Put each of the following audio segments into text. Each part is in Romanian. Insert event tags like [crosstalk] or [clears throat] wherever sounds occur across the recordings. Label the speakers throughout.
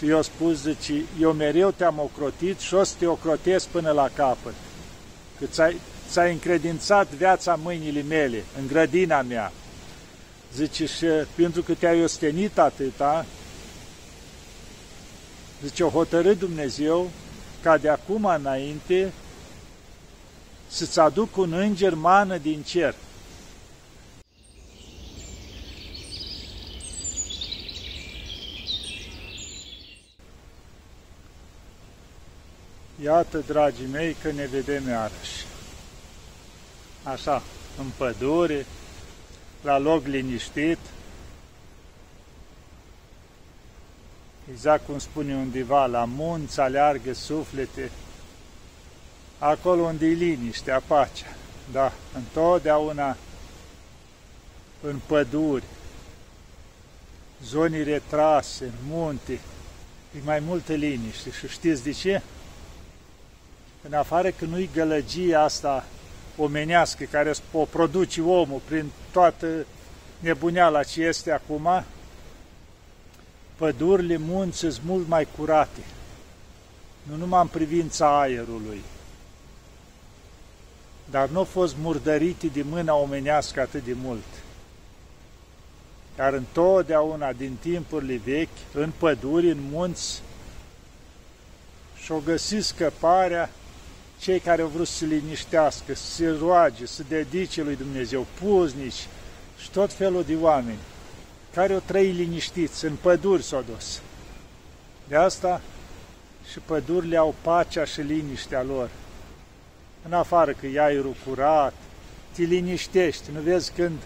Speaker 1: Și eu spus, zice, eu mereu te-am ocrotit și o să te ocrotesc până la capăt. Că ți-ai, ți-ai încredințat viața mâinile mele, în grădina mea. Zice, și pentru că te-ai ostenit atâta, zice, o hotărât Dumnezeu ca de acum înainte să-ți aduc un înger mană din cer. Iată, dragii mei, că ne vedem iarăși. Așa, în pădure, la loc liniștit, exact cum spune undeva, la munți aleargă suflete, acolo unde e liniștea, pacea. Da, întotdeauna în păduri, zone retrase, în munte, e mai multă liniște. Și știți de ce? În afară că nu-i gălăgia asta omenească care o produce omul prin toată nebuneala ce este acum, pădurile, munți sunt mult mai curate. Nu numai în privința aerului, dar nu au fost murdărite de mâna omenească atât de mult. Dar întotdeauna, din timpurile vechi, în păduri, în munți, și-o găsit scăparea cei care au vrut să se liniștească, să se roage, să dedice lui Dumnezeu, puznici și tot felul de oameni care au trăit liniștiți, în păduri s-au dus. De asta și pădurile au pacea și liniștea lor. În afară că e aerul curat, te liniștești, nu vezi când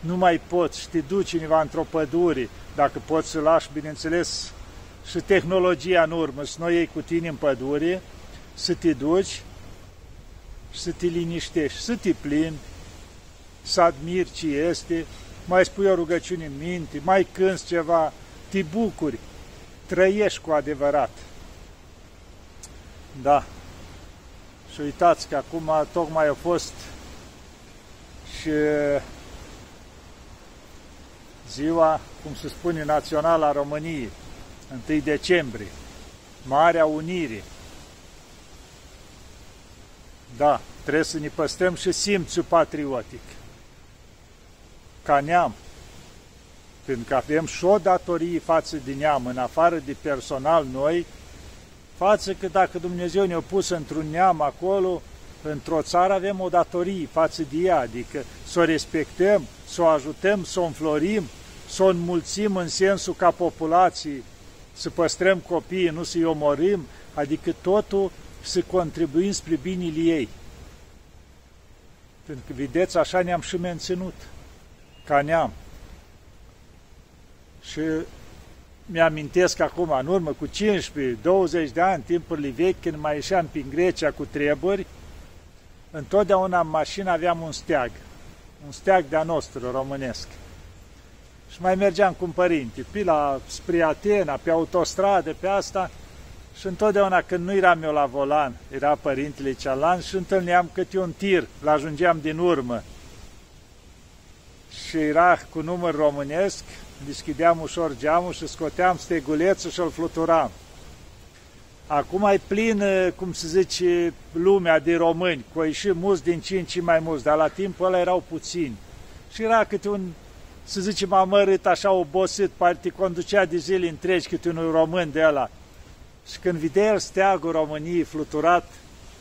Speaker 1: nu mai poți și te duci undeva într-o pădure, dacă poți să lași, bineînțeles, și tehnologia în urmă, să nu iei cu tine în pădure, să te duci și să te liniștești, să te plimbi, să admiri ce este, mai spui o rugăciune în minte, mai cânți ceva, te bucuri, trăiești cu adevărat. Da. Și uitați că acum tocmai a fost și ziua, cum se spune, națională a României, 1 decembrie, Marea Unire. Da, trebuie să ne păstrăm și simțul patriotic. Ca neam, pentru că avem și o datorie față de neam, în afară de personal noi, față că dacă Dumnezeu ne-a pus într-un neam acolo, într-o țară avem o datorie față de ea, adică să o respectăm, să o ajutăm, să o înflorim, să o înmulțim în sensul ca populații, să păstrăm copiii, nu să-i omorâm, adică totul să contribuim spre binele ei. Pentru că, vedeți, așa ne-am și menținut ca neam. Și mi-amintesc acum, în urmă, cu 15-20 de ani, timpurile vechi, când mai ieșeam prin Grecia cu treburi, întotdeauna în mașină aveam un steag, un steag de-a nostru, românesc. Și mai mergeam cu părinte, pe la, spre Atena, pe autostradă, pe asta, și întotdeauna când nu eram eu la volan, era părintele cealaltă și întâlneam câte un tir, l-ajungeam din urmă și era cu număr românesc, deschideam ușor geamul și scoteam stegulețul și îl fluturam. Acum e plin, cum se zice, lumea de români, cu și mulți din ce în ce mai mulți, dar la timpul ăla erau puțini. Și era câte un, să zicem, amărât, așa obosit, poate conducea de zile întregi câte un român de ăla. Și când vedea el steagul României fluturat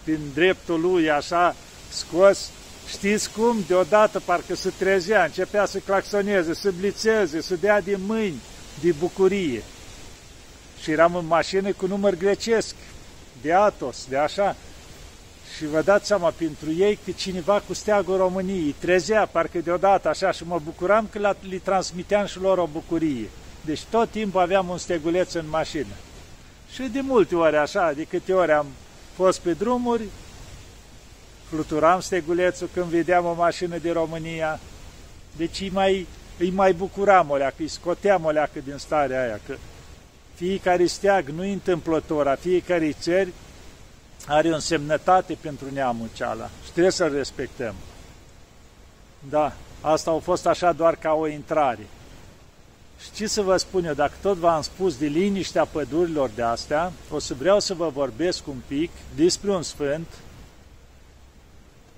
Speaker 1: din dreptul lui, așa, scos, Știți cum? Deodată parcă se trezea, începea să claxoneze, să blițeze, să dea din mâini, de bucurie. Și eram în mașină cu număr grecesc, de Atos, de așa. Și vă dați seama, pentru ei, că cineva cu steagul României trezea, parcă deodată așa, și mă bucuram că le transmiteam și lor o bucurie. Deci tot timpul aveam un steguleț în mașină. Și de multe ori așa, de câte ori am fost pe drumuri, fluturam stegulețul când vedeam o mașină de România, deci îi mai, îi mai bucuram o leacă, îi scoteam o leacă din starea aia, că fiecare steag nu întâmplător, a fiecare țări are o însemnătate pentru neamul ceala și trebuie să-l respectăm. Da, asta a fost așa doar ca o intrare. Și ce să vă spun eu, dacă tot v-am spus de liniștea pădurilor de astea, o să vreau să vă vorbesc un pic despre un sfânt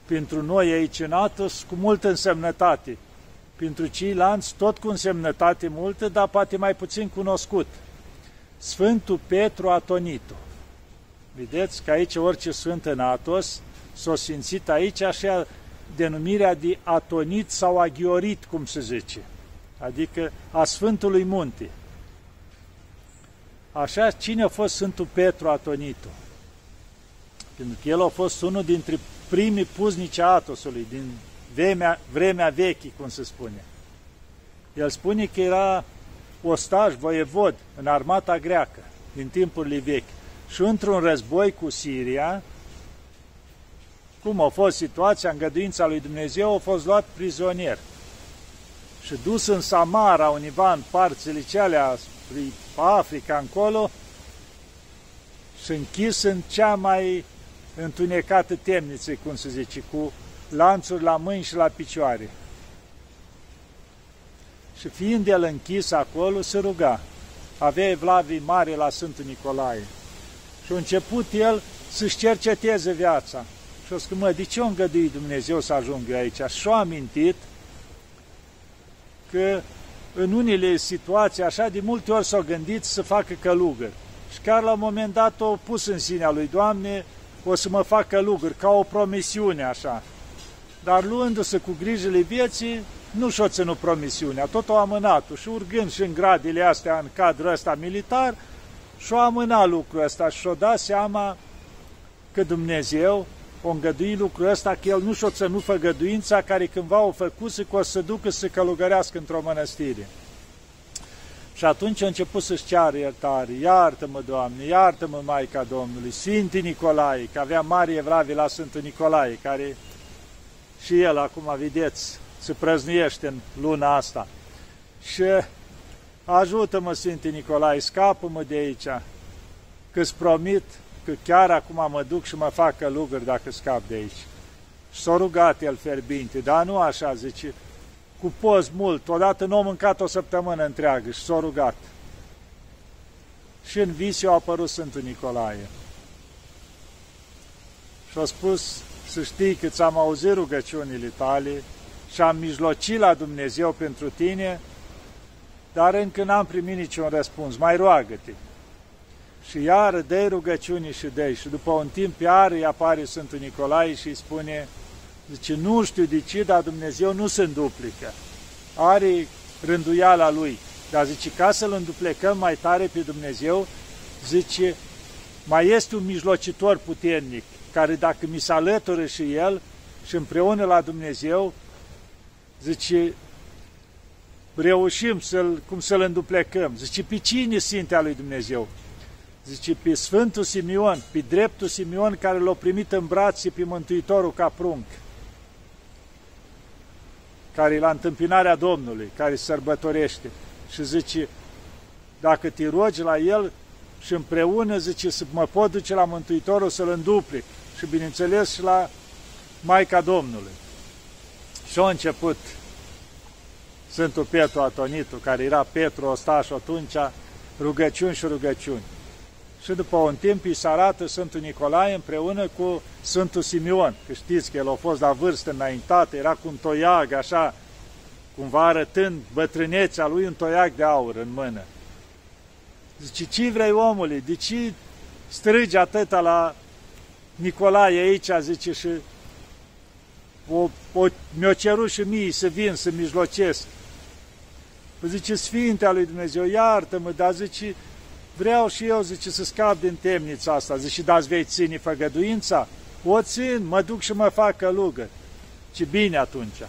Speaker 1: pentru noi aici în Atos cu multă însemnătate. Pentru ceilalți tot cu însemnătate multă, dar poate mai puțin cunoscut. Sfântul Petru Atonito. Vedeți că aici orice sfânt în Atos s-a simțit aici așa denumirea de atonit sau aghiorit, cum se zice, adică a Sfântului Munte. Așa, cine a fost Sfântul Petru Atonito? Pentru că el a fost unul dintre primii puznici a Atosului, din vremea, vremea vechi, cum se spune. El spune că era ostaj, voievod, în armata greacă, din timpurile vechi. Și într-un război cu Siria, cum a fost situația, îngăduința lui Dumnezeu, a fost luat prizonier și dus în Samara, univa în parțile cealea spre Africa încolo și închis în cea mai întunecată temniță, cum se zice, cu lanțuri la mâini și la picioare. Și fiind el închis acolo, se ruga. Avea evlavii mare la Sfântul Nicolae. Și a început el să-și cerceteze viața. Și o spus, mă, de ce o îngădui Dumnezeu să ajung eu aici? Și a amintit că în unele situații, așa, de multe ori s-au gândit să facă călugări. Și chiar la un moment dat o pus în sinea lui, Doamne, o să mă fac călugări, ca o promisiune, așa. Dar luându-se cu grijile vieții, nu și-o ținut promisiunea, tot o amânat și urgând și în gradile astea, în cadrul ăsta militar, și-o amânat lucrul ăsta și-o dat seama că Dumnezeu o îngădui lucrul ăsta, că el nu și-o ținut făgăduința care cândva o făcuse că o să ducă să călugărească într-o mănăstire. Și atunci a început să-și ceară iertare. Iartă-mă, Doamne, iartă-mă, Maica Domnului, Sfântul Nicolae, că avea mari evravi la Sfântul Nicolae, care și el, acum vedeți, se prăznuiește în luna asta. Și ajută-mă, Sfântul Nicolae, scapă-mă de aici, că-ți promit că chiar acum mă duc și mă fac călugări dacă scap de aici. Și s-a rugat el ferbinte, dar nu așa, zice, cu post mult, odată nu a mâncat o săptămână întreagă și s-a rugat. Și în vis a apărut Sfântul Nicolae. Și a spus, să știi că ți-am auzit rugăciunile tale și am mijlocit la Dumnezeu pentru tine, dar încă n-am primit niciun răspuns, mai roagă-te. Și iară dă rugăciuni și dă Și după un timp iară îi apare Sfântul Nicolae și îi spune, zice, nu știu de ce, dar Dumnezeu nu se înduplică. Are rânduiala lui. Dar zice, ca să-L înduplecăm mai tare pe Dumnezeu, zice, mai este un mijlocitor puternic, care dacă mi se alătură și El și împreună la Dumnezeu, zice, reușim să-l, cum să-l înduplecăm. Zice, pe cine Sfintea lui Dumnezeu? Zice, pe Sfântul Simion, pe dreptul Simion care l-a primit în brațe pe Mântuitorul ca prunc, care e la întâmpinarea Domnului, care sărbătorește și zice, dacă te rogi la el și împreună, zice, să mă pot duce la Mântuitorul să-l înduplic și bineînțeles și la Maica Domnului. Și a început Sfântul Petru Atonitul, care era Petru Ostaș atunci, rugăciuni și rugăciuni și după un timp îi se arată Sfântul Nicolae împreună cu Sfântul Simeon, că știți că el a fost la vârstă înaintată, era cu un toiag așa, cumva arătând bătrânețea lui un toiag de aur în mână. Zice, ce vrei omule, de ce strigi atâta la Nicolae aici, zice, și o, o, mi-o cerut și mie să vin, să mijlocesc. Păi zice, Sfintea lui Dumnezeu, iartă-mă, dar zice, vreau și eu, zice, să scap din temnița asta. Zice, da, vei ține făgăduința? O țin, mă duc și mă fac călugă. Ce bine atunci.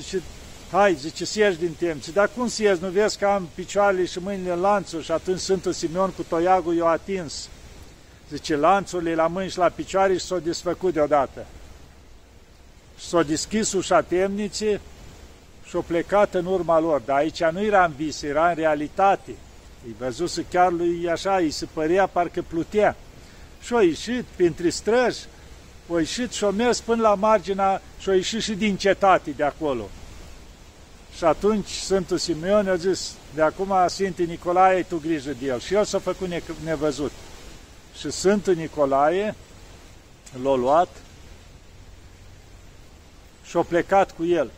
Speaker 1: Zice, hai, zice, să ieși din temniță. Dar cum să ieși? Nu vezi că am picioarele și mâinile în lanțuri? Și atunci Sfântul Simeon cu toiagul i-a atins. Zice, lanțurile la mâini și la picioare și s-au desfăcut deodată. Și s-a deschis ușa temniței și au plecat în urma lor. Dar aici nu era în vis, era în realitate. Îi văzuse chiar lui așa, îi se părea parcă plutea. Și-a ieșit printre străzi, a ieșit și-a mers până la marginea și-a ieșit și din cetate de acolo. Și atunci Sfântul Simeon a zis, de acum Sfântul Nicolae, ai tu grijă de el. Și el s-a făcut nevăzut. Și Sfântul Nicolae l-a luat și a plecat cu el.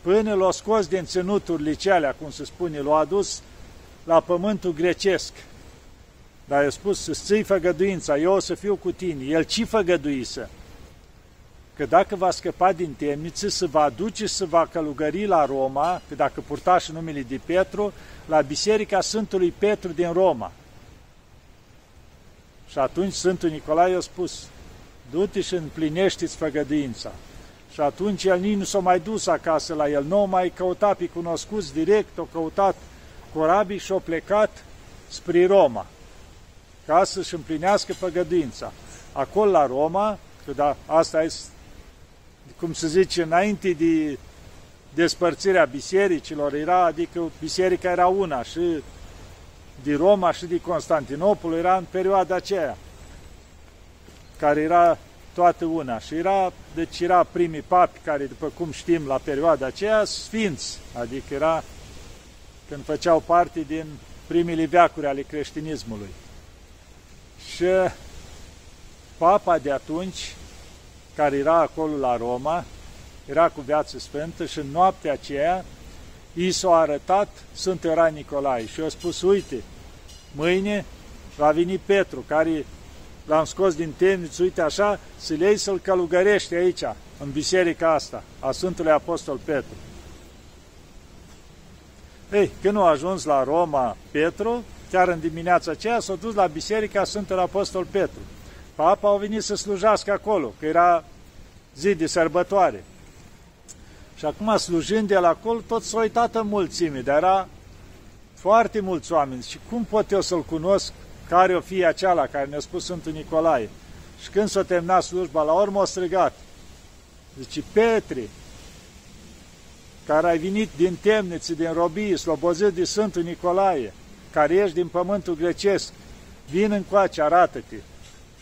Speaker 1: Până l-a scos din ținuturile cealea, cum se spune, l-a adus la pământul grecesc. Dar i-a spus să ții făgăduința, eu o să fiu cu tine. El ce făgăduise? Că dacă va scăpa din temniță, să va aduce să va călugări la Roma, că dacă purta și numele de Petru, la Biserica Sfântului Petru din Roma. Și atunci Sfântul Nicolae i-a spus, du-te și împlinește-ți făgăduința. Și atunci el nici nu s-a mai dus acasă la el, nu mai căutat pe cunoscuți direct, o căutat corabii și a plecat spre Roma, ca să-și împlinească făgăduința. Acolo la Roma, că da, asta e, cum se zice, înainte de despărțirea bisericilor, era, adică biserica era una și de Roma și de Constantinopol era în perioada aceea, care era toată una. Și era, deci era primii papi care, după cum știm, la perioada aceea, sfinți, adică era când făceau parte din primele veacuri ale creștinismului. Și papa de atunci, care era acolo la Roma, era cu viață sfântă și în noaptea aceea i s-a arătat Sfânt Ioran Nicolae și i-a spus, uite, mâine va veni Petru, care l-am scos din temniță, uite așa, să-l iei să-l călugărești aici, în biserica asta, a Sfântului Apostol Petru. Ei, când a ajuns la Roma Petru, chiar în dimineața aceea, s-a dus la biserica Sfântului Apostol Petru. Papa a venit să slujească acolo, că era zi de sărbătoare. Și acum, slujând el acolo, tot s-a uitat în mulțime, dar era foarte mulți oameni. Și cum pot eu să-l cunosc care o fie aceala care ne-a spus Sfântul Nicolae. Și când s-a terminat slujba, la urmă a strigat. Zice, Petri, care ai venit din temniță, din robie, slobozit de Sfântul Nicolae, care ești din pământul grecesc, vin încoace, arată-te.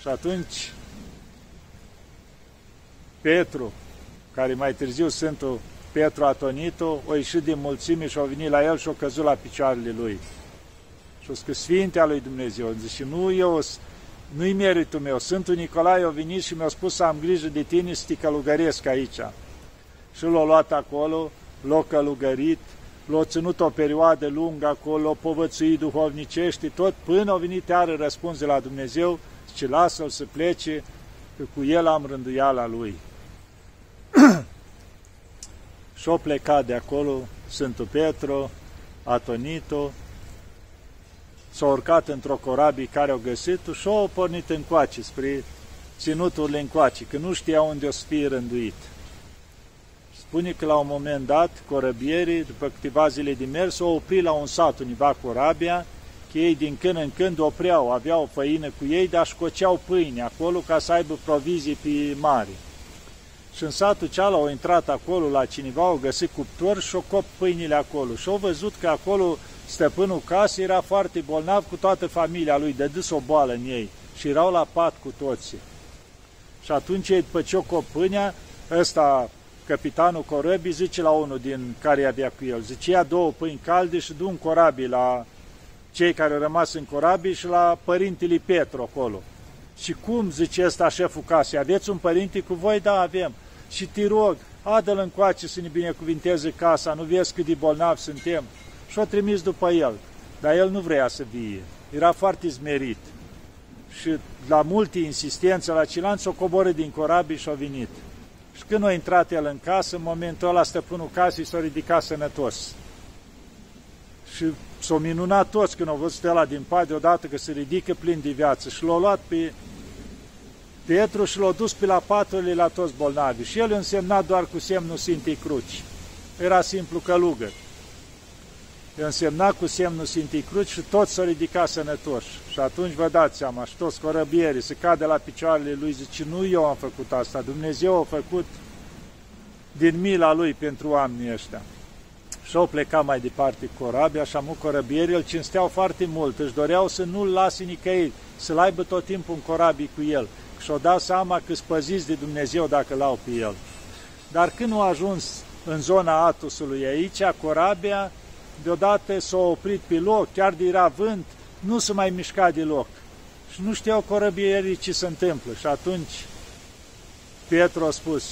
Speaker 1: Și atunci Petru, care mai târziu Sfântul Petru Atonito, a ieșit din mulțime și a venit la el și a căzut la picioarele lui. Și o scris Sfintea lui Dumnezeu. Zice, nu eu, nu-i meritul meu. Sfântul Nicolae a venit și mi-a spus să am grijă de tine să te călugăresc aici. Și l-a luat acolo, l-a călugărit, l-a ținut o perioadă lungă acolo, l-a povățuit duhovnicește, tot până a venit iară răspuns de la Dumnezeu, și lasă-l să plece, că cu el am rânduiala lui. [clears throat] și-o plecat de acolo Sfântul Petru, Atonito, s-a urcat într-o corabie care au găsit-o și au pornit încoace, spre ținuturile încoace, că nu știa unde o să fie rânduit. Spune că la un moment dat, corăbierii, după câteva zile de mers, au oprit la un sat univa corabia, că ei din când în când opreau, aveau o făină cu ei, dar școceau pâine acolo ca să aibă provizii pe mare. Și în satul cealaltă au intrat acolo la cineva, au găsit cuptor și au cop pâinile acolo. Și au văzut că acolo stăpânul casei era foarte bolnav cu toată familia lui, de dus o boală în ei și erau la pat cu toții. Și atunci, după ce o copânia, ăsta, capitanul corăbii, zice la unul din care avea cu el, zice, ia două pâini calde și du un corabii la cei care au rămas în corabii și la părintele Petru acolo. Și cum, zice ăsta șeful casei, aveți un părinte cu voi? Da, avem. Și te rog, adă-l încoace să ne binecuvinteze casa, nu vezi cât de bolnavi suntem? și o trimis după el. Dar el nu vrea să vie. Era foarte zmerit. Și la multe insistențe la Cilanț s-o coboră din corabii și a venit. Și când a intrat el în casă, în momentul ăla stăpânul casei s-a ridicat sănătos. Și s-au minunat toți când au văzut ăla din pat deodată că se ridică plin de viață și l-au luat pe Petru și l-au dus pe la paturile la toți bolnavi. Și el însemna doar cu semnul Sfintei Cruci. Era simplu călugăr însemna cu semnul Sfintei Cruci și toți s-au ridicat sănătoși. Și atunci vă dați seama, și toți corăbierii se cade la picioarele lui, zice, nu eu am făcut asta, Dumnezeu a făcut din mila lui pentru oamenii ăștia. Și au plecat mai departe cu corabia, așa mu corăbierii îl cinsteau foarte mult, își doreau să nu-l lase nicăieri, să-l aibă tot timpul în corabii cu el. Și-au dat seama că spăziți de Dumnezeu dacă l-au pe el. Dar când au ajuns în zona Atusului aici, corabia, deodată s-a oprit pe loc, chiar de era vânt, nu se mai mișca deloc. Și nu știau corăbierii ce se întâmplă. Și atunci Petru a spus,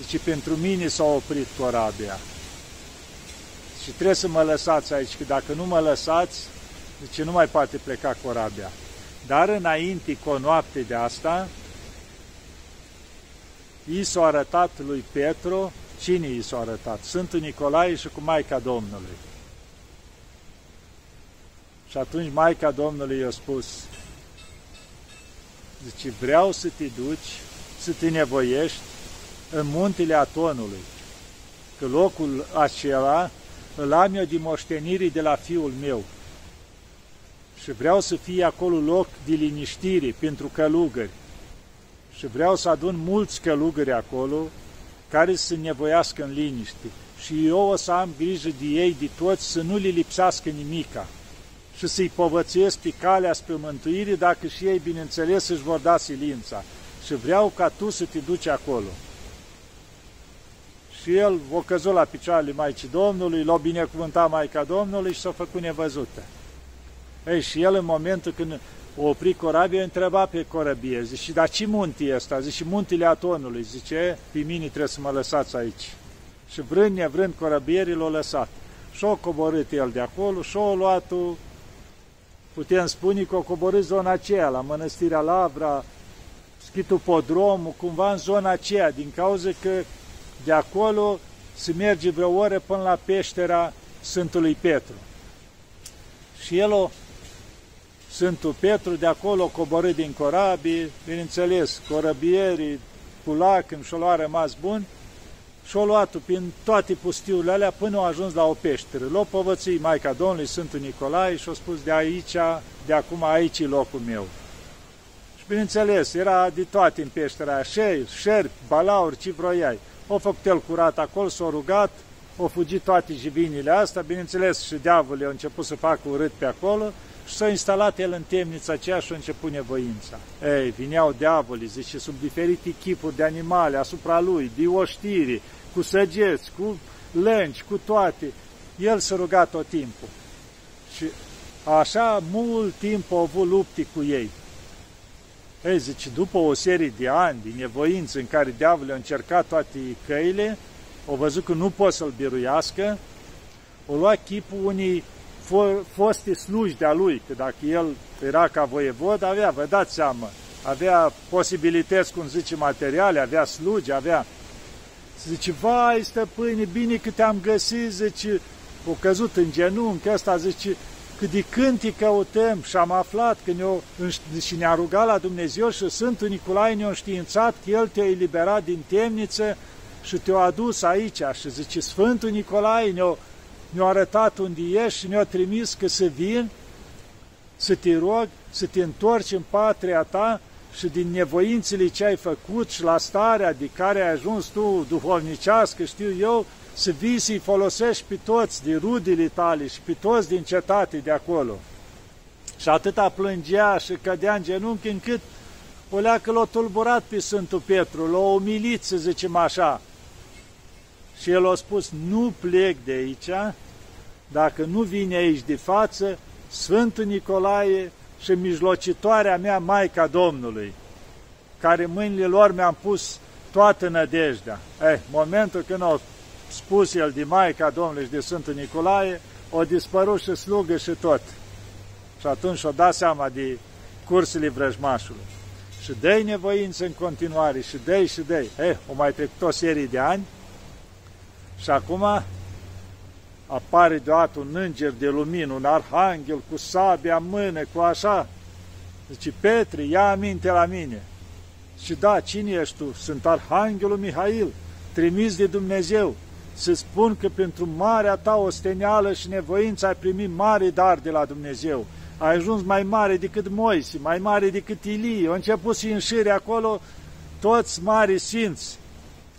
Speaker 1: zice, pentru mine s-a oprit corabia. Și trebuie să mă lăsați aici, că dacă nu mă lăsați, zice, nu mai poate pleca corabia. Dar înainte, cu o noapte de asta, i s-a arătat lui Petru, cine i s-a arătat? Sfântul Nicolae și cu Maica Domnului. Și atunci Maica Domnului i-a spus, zice, vreau să te duci, să te nevoiești în muntele Atonului, că locul acela îl am eu de moștenire de la fiul meu. Și vreau să fie acolo loc de liniștire pentru călugări. Și vreau să adun mulți călugări acolo care să nevoiască în liniște. Și eu o să am grijă de ei, de toți, să nu le lipsească nimica și să-i povățuiesc pe calea spre mântuire, dacă și ei, bineînțeles, își vor da silința. Și vreau ca tu să te duci acolo. Și el o căzut la picioarele Maicii Domnului, l-a binecuvântat Maica Domnului și s-a făcut nevăzută. Ei, și el în momentul când o opri corabia, întreba pe corăbie, zice, dar ce munte e ăsta? Zice, muntele Atonului. Zice, pe mine trebuie să mă lăsați aici. Și vrând nevrând corăbierii l-a lăsat. Și-a coborât el de acolo și-a luat putem spune că a coborât zona aceea, la Mănăstirea Lavra, Schitul Podromul, cumva în zona aceea, din cauza că de acolo se merge vreo oră până la peștera Sfântului Petru. Și el, o, Sfântul Petru, de acolo coborât din corabii, bineînțeles, corăbierii, cu lacrimi și-o lua rămas bun, și-o luat prin toate pustiurile alea până au ajuns la o peșteră. L-o povății Maica Domnului, Sfântul Nicolae și-a spus de aici, de acum aici e locul meu. Și bineînțeles, era de toate în peștera aia, șerpi, șerpi, balauri, ce vroiai. O făcut el curat acolo, s-a rugat, au fugit toate jivinile astea, bineînțeles și diavolul a început să facă urât pe acolo și s-a instalat el în temnița aceea și a început nevoința. Ei, vineau diavolii, zice, sub diferite chipuri de animale asupra lui, de oștiri, cu săgeți, cu lângi, cu toate. El s-a rugat tot timpul. Și așa mult timp au avut lupte cu ei. Ei, zice, după o serie de ani de nevoință în care diavolul a încercat toate căile, au văzut că nu pot să-l biruiască, o lua chipul unii foste sluji de-a lui, că dacă el era ca voievod, avea, vă dați seama, avea posibilități, cum zice, materiale, avea slugi, avea... Zice, vai, stăpâne, bine că te-am găsit, zice, o căzut în genunchi, ăsta zice, că de când te căutăm? Și am aflat că ne și ne-a rugat la Dumnezeu și Sfântul Nicolae ne-a științat că El te-a eliberat din temniță și te-a adus aici. Și zice, Sfântul Nicolae ne-a ne-a arătat unde ești și ne-a trimis că să vin, să te rog, să te întorci în patria ta și din nevoințele ce ai făcut și la starea de care ai ajuns tu duhovnicească, știu eu, să vii să-i folosești pe toți de rudele tale și pe toți din cetate de acolo. Și atâta plângea și cădea în genunchi încât o leacă l-a tulburat pe Sfântul Petru, l-a umilit, să zicem așa, și el a spus, nu plec de aici dacă nu vine aici de față Sfântul Nicolae și mijlocitoarea mea, Maica Domnului, care mâinile lor mi-am pus toată nădejdea. Eh, momentul când au spus el de Maica Domnului și de Sfântul Nicolae, o dispărut și slugă și tot. Și atunci o dat seama de cursele vrăjmașului. Și dă nevoință în continuare, și dă și dă Eh, o mai trecut o serie de ani, și acum apare deodată un înger de lumină, un arhanghel cu sabia în mână, cu așa. Zice, Petre, ia aminte la mine. Și da, cine ești tu? Sunt arhanghelul Mihail, trimis de Dumnezeu, să spun că pentru marea ta ostenială și nevoință ai primit mare dar de la Dumnezeu. Ai ajuns mai mare decât Moise, mai mare decât Ilie. Au început să înșire acolo toți mari sfinți,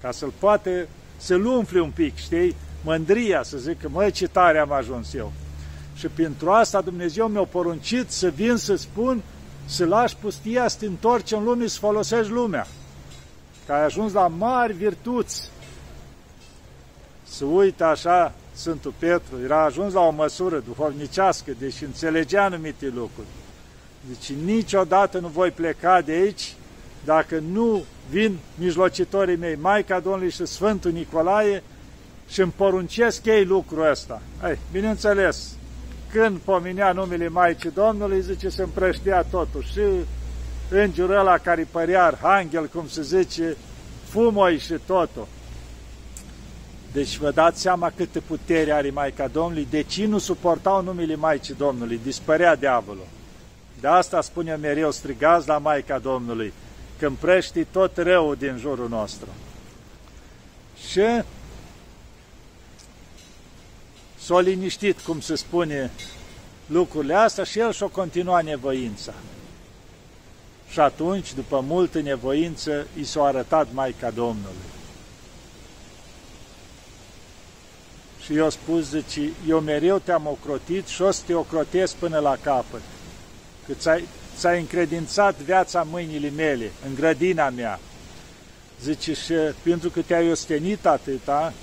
Speaker 1: ca să-l poate să-l umfle un pic, știi? Mândria, să zic că, măi, ce tare am ajuns eu. Și pentru asta Dumnezeu mi-a poruncit să vin să spun, să lași pustia, să te întorci în lume, să folosești lumea. Că ai ajuns la mari virtuți. să uită așa Sfântul Petru, era ajuns la o măsură duhovnicească, deși înțelegea anumite lucruri. Deci niciodată nu voi pleca de aici dacă nu vin mijlocitorii mei, Maica Domnului și Sfântul Nicolae și îmi poruncesc ei lucrul ăsta. Ei, bineînțeles, când pominea numele Maicii Domnului, zice, se împrăștea totul și îngerul ăla care părea arhanghel, cum se zice, fumoi și totul. Deci vă dați seama câtă putere are Maica Domnului, deci nu suportau numele Maicii Domnului, dispărea diavolul. De asta spune mereu, strigați la Maica Domnului, când prești tot răul din jurul nostru. Și s-a liniștit, cum se spune, lucrurile astea și el și-o continua nevoința. Și atunci, după multă nevoință, i s-a arătat Maica Domnului. Și eu spus, zice, eu mereu te-am ocrotit și o să te ocrotesc până la capăt. Că ți-ai ți-ai încredințat viața mâinile mele, în grădina mea. Zice, și pentru că te-ai ostenit atâta,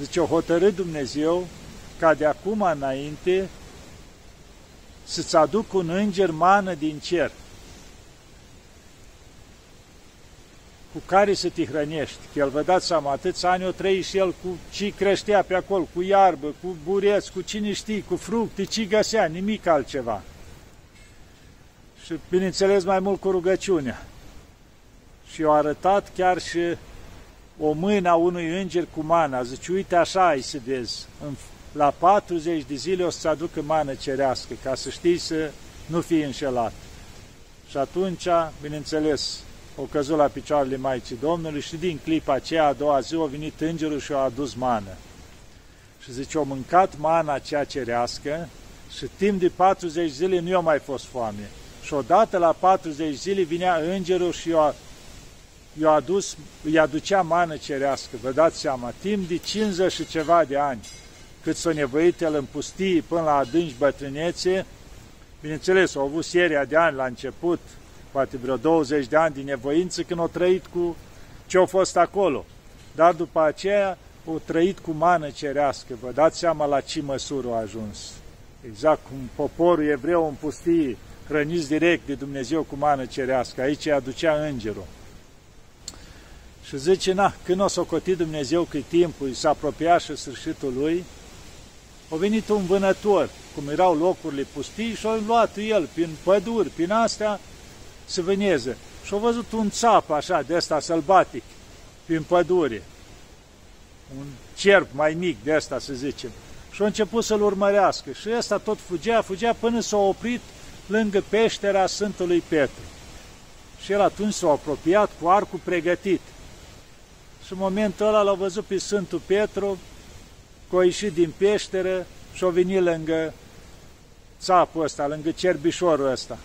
Speaker 1: zice, o hotărât Dumnezeu ca de acum înainte să-ți aduc un înger mană din cer. cu care să te hrănești. Că el, vă dați seama, atâți ani o trăi și el cu ce creștea pe acolo, cu iarbă, cu bureți, cu cine știi, cu fructe, ce găsea, nimic altceva. Și, bineînțeles, mai mult cu rugăciunea. Și i-a arătat chiar și o mână a unui înger cu mana. Zice, uite așa ai să vezi, la 40 de zile o să-ți aducă mană cerească, ca să știi să nu fii înșelat. Și atunci, bineînțeles, o căzut la picioarele Maicii Domnului și din clipa aceea, a doua zi, a venit îngerul și a adus mană. Și zice, o mâncat mana aceea cerească și timp de 40 zile nu i-a mai fost foame. Și odată la 40 zile vinea îngerul și i-a, i-a adus, îi aducea mană cerească. Vă dați seama, timp de 50 și ceva de ani, cât s-a nevoit el în pustii până la adânci bătrânețe, bineînțeles, au avut seria de ani la început, poate vreo 20 de ani din nevoință, când au trăit cu ce au fost acolo. Dar după aceea au trăit cu mană cerească. Vă dați seama la ce măsură a ajuns. Exact cum poporul evreu în pustie, hrăniți direct de Dumnezeu cu mană cerească. Aici îi aducea îngerul. Și zice, na, când o să coti Dumnezeu că timpul s-a apropiat și sfârșitul lui, a venit un vânător, cum erau locurile pustii, și a luat el prin păduri, prin astea, să vâneze. Și a văzut un țap așa, de ăsta sălbatic, prin pădure. Un cerb mai mic de ăsta, să zicem. Și a început să-l urmărească. Și ăsta tot fugea, fugea până s-a oprit lângă peștera Sfântului Petru. Și el atunci s-a apropiat cu arcul pregătit. Și în momentul ăla l-a văzut pe Sfântul Petru, că a ieșit din peșteră și a venit lângă țapul ăsta, lângă cerbișorul ăsta.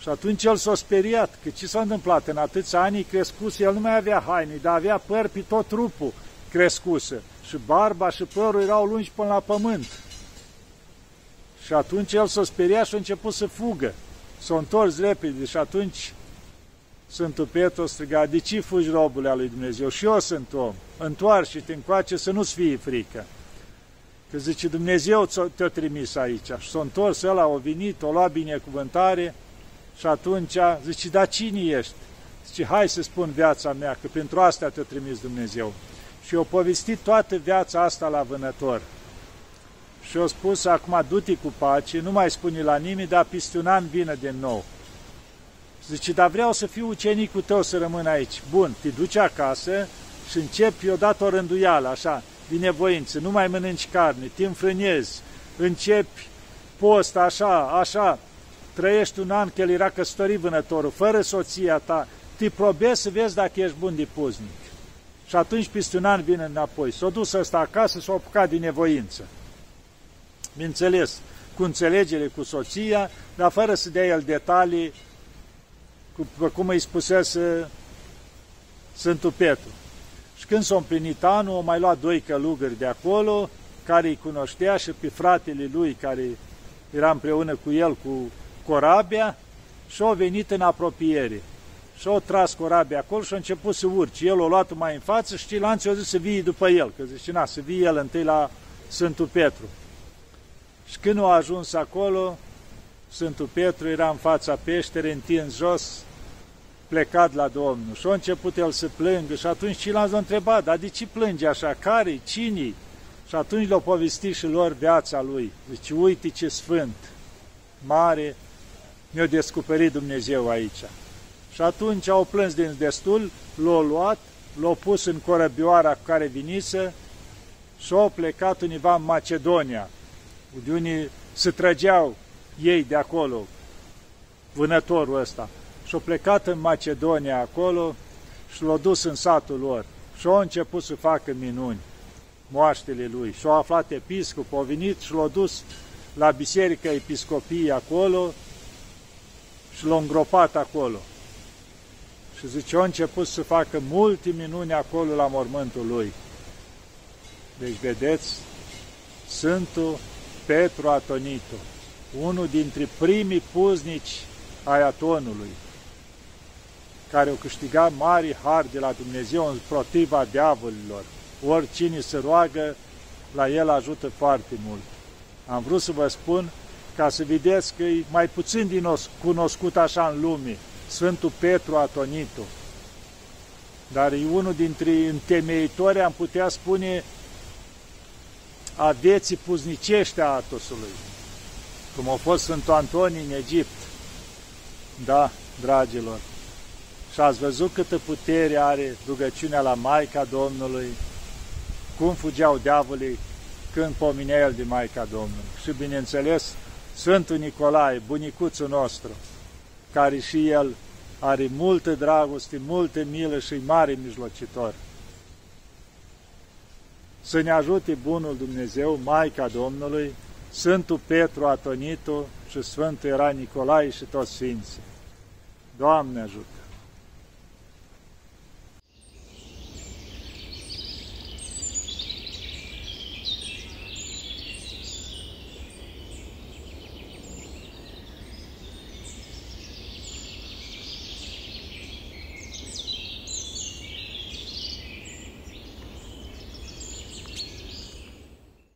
Speaker 1: Și atunci el s-a speriat, că ce s-a întâmplat? În atâția ani crescuse, el nu mai avea haine, dar avea păr pe tot trupul crescuse. Și barba și părul erau lungi până la pământ. Și atunci el s-a speriat și a început să fugă. S-a întors repede și atunci Sfântul Petru striga, de ce fugi robule al lui Dumnezeu? Și eu sunt om. Întoarce-te încoace să nu-ți fie frică. Că zice, Dumnezeu te-a trimis aici. Și s-a întors ăla, a venit, a luat binecuvântare și atunci zice, dar cine ești? Zice, hai să spun viața mea, că pentru asta te-a trimis Dumnezeu. Și o povestit toată viața asta la vânător și au spus, acum du-te cu pace, nu mai spune la nimeni, dar peste un an vină din nou. Zice, dar vreau să fiu ucenicul tău să rămân aici. Bun, te duci acasă și începi odată o rânduială, așa, din nevoință, nu mai mănânci carne, te înfrânezi, începi post, așa, așa, trăiești un an că el era căsătorit vânătorul, fără soția ta, te probezi să vezi dacă ești bun de puznic. Și atunci peste un an vine înapoi. S-a dus ăsta acasă, s-a apucat din nevoință bineînțeles, cu înțelegere cu soția, dar fără să dea el detalii, cu, cum îi spusese Sfântul Petru. Și când s-a împlinit anul, au mai luat doi călugări de acolo, care îi cunoștea și pe fratele lui, care era împreună cu el cu corabia, și au venit în apropiere. și au tras corabia acolo și a început să urci. El o luat mai în față și ceilalți au zis să vii după el, că zice, na, să vii el întâi la Sfântul Petru. Și când a ajuns acolo, Sfântul Petru era în fața peșterei, întins jos, plecat la Domnul. Și a început el să plângă și atunci ceilalți l-a întrebat, dar de ce plânge așa? care cine Și atunci le-a povestit și lor viața lui. Zice, uite ce sfânt, mare, mi-a descoperit Dumnezeu aici. Și atunci au plâns din destul, l-au luat, l-au pus în corăbioara cu care vinise și au plecat univa în Macedonia, de unii se trăgeau ei de acolo, vânătorul ăsta. Și au plecat în Macedonia acolo și l-au dus în satul lor. Și au început să facă minuni, moaștele lui. Și au aflat episcop, au venit și l-au dus la biserica episcopiei acolo și l-au îngropat acolo. Și zice, au început să facă multe minuni acolo la mormântul lui. Deci, vedeți, Sfântul Petru Atonito, unul dintre primii puznici ai Atonului, care au câștigat mari har de la Dumnezeu împotriva diavolilor. Oricine se roagă, la el ajută foarte mult. Am vrut să vă spun ca să vedeți că e mai puțin din cunoscut așa în lume, Sfântul Petru Atonito. Dar e unul dintre întemeitori, am putea spune, a vieții puznicește a Atosului, cum a fost Sfântul Antonie în Egipt. Da, dragilor, și ați văzut câtă putere are rugăciunea la Maica Domnului, cum fugeau diavolii când pominea el de Maica Domnului. Și bineînțeles, Sfântul Nicolae, bunicuțul nostru, care și el are multă dragoste, multă milă și mare mijlocitor. Să ne ajute Bunul Dumnezeu, Maica Domnului, Sfântul Petru Atonitu și Sfântul era Nicolae și toți Sfinții. Doamne ajută!